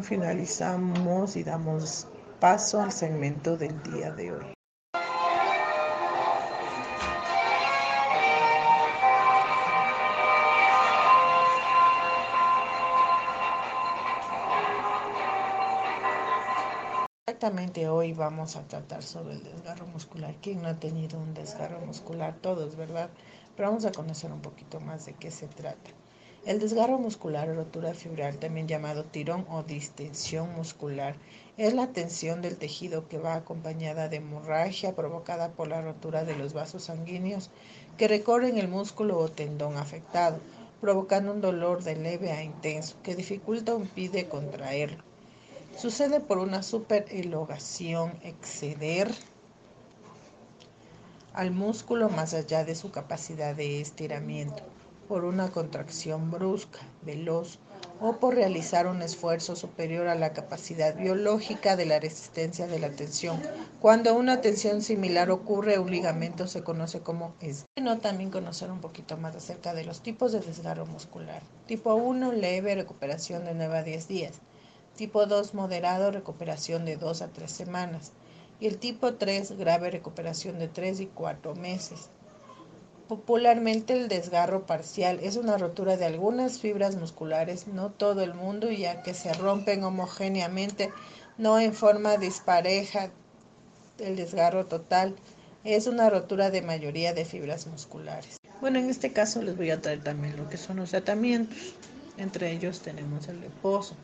finalizamos y damos paso al segmento del día de hoy. Exactamente hoy vamos a tratar sobre el desgarro muscular. ¿Quién no ha tenido un desgarro muscular? Todos, ¿verdad? Pero vamos a conocer un poquito más de qué se trata. El desgarro muscular o rotura fibral, también llamado tirón o distensión muscular, es la tensión del tejido que va acompañada de hemorragia provocada por la rotura de los vasos sanguíneos que recorren el músculo o tendón afectado, provocando un dolor de leve a intenso que dificulta o impide contraerlo. Sucede por una superelogación, exceder al músculo más allá de su capacidad de estiramiento por una contracción brusca, veloz o por realizar un esfuerzo superior a la capacidad biológica de la resistencia de la tensión. Cuando una tensión similar ocurre, un ligamento se conoce como es. Bueno, también conocer un poquito más acerca de los tipos de desgarro muscular. Tipo 1, leve, recuperación de 9 a 10 días. Tipo 2, moderado, recuperación de 2 a 3 semanas. Y el tipo 3, grave, recuperación de 3 y 4 meses. Popularmente el desgarro parcial es una rotura de algunas fibras musculares, no todo el mundo, ya que se rompen homogéneamente, no en forma dispareja. El desgarro total es una rotura de mayoría de fibras musculares. Bueno, en este caso les voy a traer también lo que son los tratamientos. Entre ellos tenemos el reposo.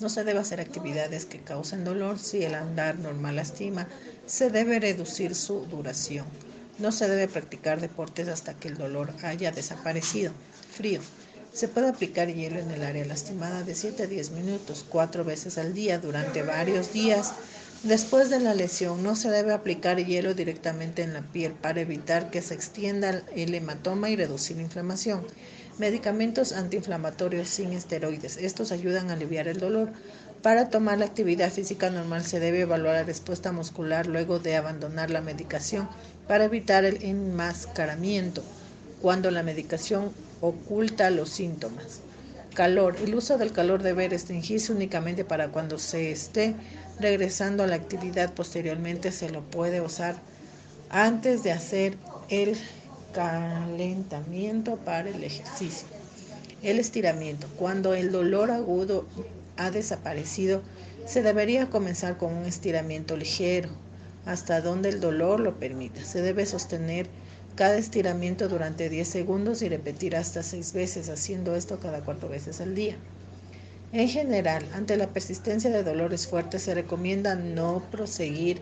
No se debe hacer actividades que causen dolor. Si el andar normal lastima, se debe reducir su duración. No se debe practicar deportes hasta que el dolor haya desaparecido. Frío. Se puede aplicar hielo en el área lastimada de 7 a 10 minutos, cuatro veces al día durante varios días. Después de la lesión no se debe aplicar hielo directamente en la piel para evitar que se extienda el hematoma y reducir la inflamación. Medicamentos antiinflamatorios sin esteroides. Estos ayudan a aliviar el dolor. Para tomar la actividad física normal se debe evaluar la respuesta muscular luego de abandonar la medicación para evitar el enmascaramiento cuando la medicación oculta los síntomas. Calor. El uso del calor debe restringirse únicamente para cuando se esté regresando a la actividad. Posteriormente se lo puede usar antes de hacer el calentamiento para el ejercicio. El estiramiento. Cuando el dolor agudo ha desaparecido, se debería comenzar con un estiramiento ligero hasta donde el dolor lo permita. Se debe sostener cada estiramiento durante 10 segundos y repetir hasta 6 veces, haciendo esto cada 4 veces al día. En general, ante la persistencia de dolores fuertes se recomienda no proseguir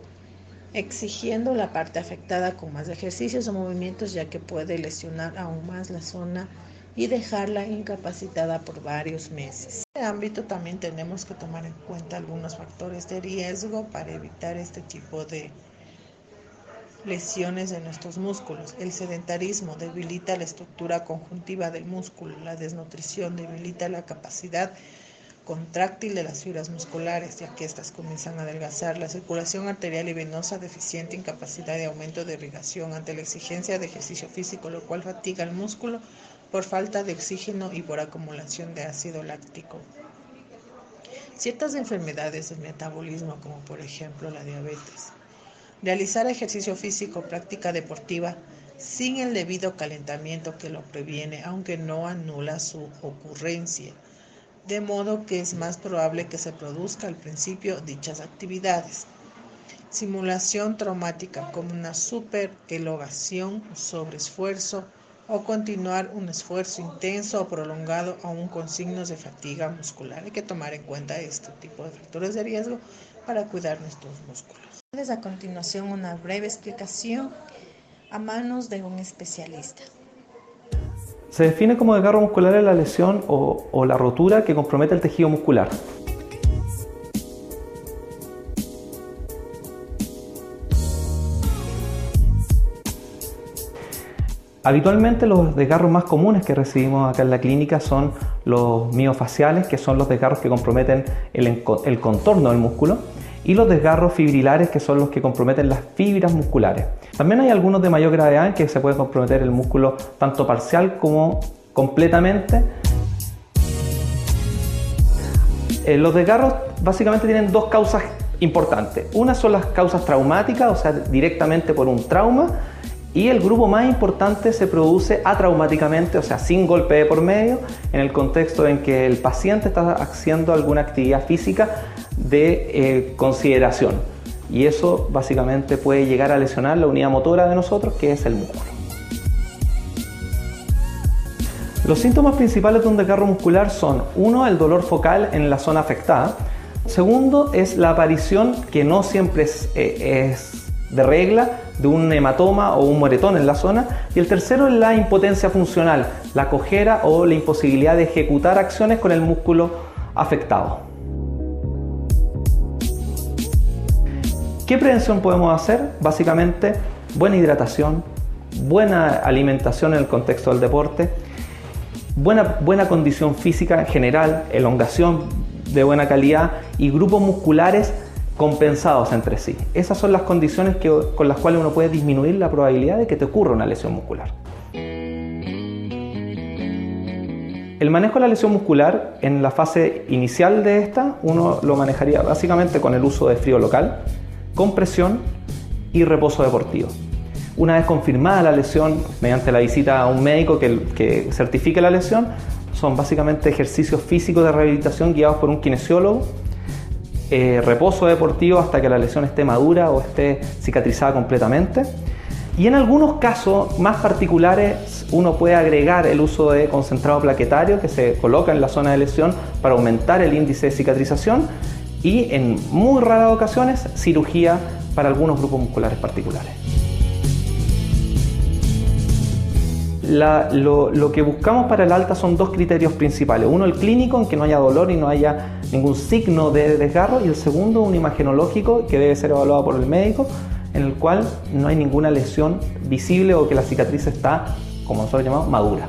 exigiendo la parte afectada con más ejercicios o movimientos ya que puede lesionar aún más la zona y dejarla incapacitada por varios meses. Ámbito también tenemos que tomar en cuenta algunos factores de riesgo para evitar este tipo de lesiones de nuestros músculos. El sedentarismo debilita la estructura conjuntiva del músculo, la desnutrición debilita la capacidad contráctil de las fibras musculares, ya que éstas comienzan a adelgazar, la circulación arterial y venosa deficiente, incapacidad de aumento de irrigación ante la exigencia de ejercicio físico, lo cual fatiga el músculo por falta de oxígeno y por acumulación de ácido láctico. Ciertas enfermedades del metabolismo, como por ejemplo la diabetes. Realizar ejercicio físico, práctica deportiva, sin el debido calentamiento que lo previene, aunque no anula su ocurrencia, de modo que es más probable que se produzca al principio dichas actividades. Simulación traumática como una superelogación, sobreesfuerzo, o continuar un esfuerzo intenso o prolongado aún con signos de fatiga muscular. Hay que tomar en cuenta este tipo de factores de riesgo para cuidar nuestros músculos. A continuación una breve explicación a manos de un especialista. Se define como desgarro muscular la lesión o, o la rotura que compromete el tejido muscular. Habitualmente los desgarros más comunes que recibimos acá en la clínica son los miofaciales, que son los desgarros que comprometen el, contorno del músculo, y los desgarros fibrilares, que son los que comprometen las fibras musculares. También hay algunos de mayor gravedad en que se puede comprometer el músculo tanto parcial como completamente. Eh, los desgarros básicamente tienen dos causas importantes. Una son las causas traumáticas, o sea, directamente por un trauma, y el grupo más importante se produce atraumáticamente, o sea, sin golpe de por medio, en el contexto en que el paciente está haciendo alguna actividad física de eh, consideración. Y eso básicamente puede llegar a lesionar la unidad motora de nosotros, que es el músculo. Los síntomas principales de un desgarro muscular son, uno, el dolor focal en la zona afectada. Segundo, es la aparición, que no siempre es, eh, es de regla de un hematoma o un moretón en la zona. Y el tercero es la impotencia funcional, la cojera o la imposibilidad de ejecutar acciones con el músculo afectado. ¿Qué prevención podemos hacer? Básicamente buena hidratación, buena alimentación en el contexto del deporte, buena, buena condición física en general, elongación de buena calidad y grupos musculares compensados entre sí. Esas son las condiciones con las cuales uno puede disminuir la probabilidad de que te ocurra una lesión muscular. El manejo de la lesión muscular en la fase inicial de esta, uno lo manejaría básicamente con el uso de frío local, compresión y reposo deportivo. Una vez confirmada la lesión mediante la visita a un médico que, que certifique la lesión, son básicamente ejercicios físicos de rehabilitación guiados por un kinesiólogo eh, reposo deportivo hasta que la lesión esté madura o esté cicatrizada completamente. Y en algunos casos más particulares uno puede agregar el uso de concentrado plaquetario que se coloca en la zona de lesión para aumentar el índice de cicatrización y en muy raras ocasiones cirugía para algunos grupos musculares particulares. Lo, que buscamos para el alta son dos criterios principales. Uno, el clínico, en que no haya dolor y no haya ningún signo de desgarro. Y el segundo, un imagenológico, que debe ser evaluado por el médico, en el cual no hay ninguna lesión visible o que la cicatriz está, como nosotros llamamos, madura.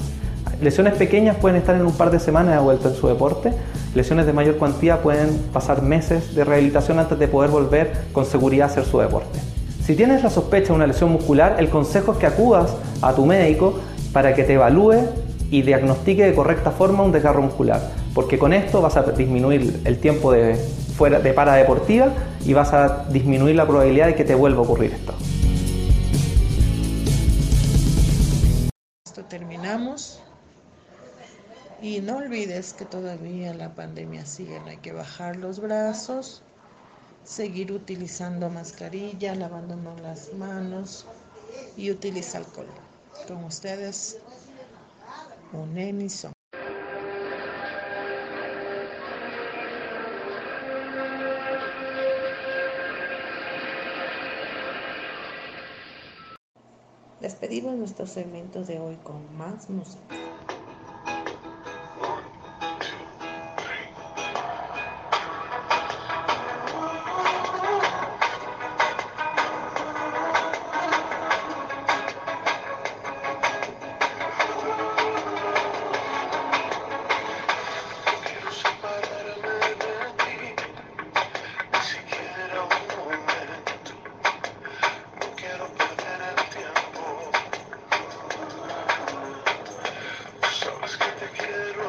Lesiones pequeñas pueden estar en un par de semanas de vuelta en su deporte. Lesiones de mayor cuantía pueden pasar meses de rehabilitación antes de poder volver con seguridad a hacer su deporte. Si tienes la sospecha de una lesión muscular, el consejo es que acudas a tu médico para que te evalúe y diagnostique de correcta forma un desgarro muscular, porque con esto vas a disminuir el tiempo de, fuera, de para deportiva y vas a disminuir la probabilidad de que te vuelva a ocurrir esto. Esto terminamos. Y no olvides que todavía la pandemia sigue, hay que bajar los brazos, seguir utilizando mascarilla, lavándonos las manos y utiliza alcohol. Con ustedes, un emisor. Despedimos nuestro segmento de hoy con más música. to get right.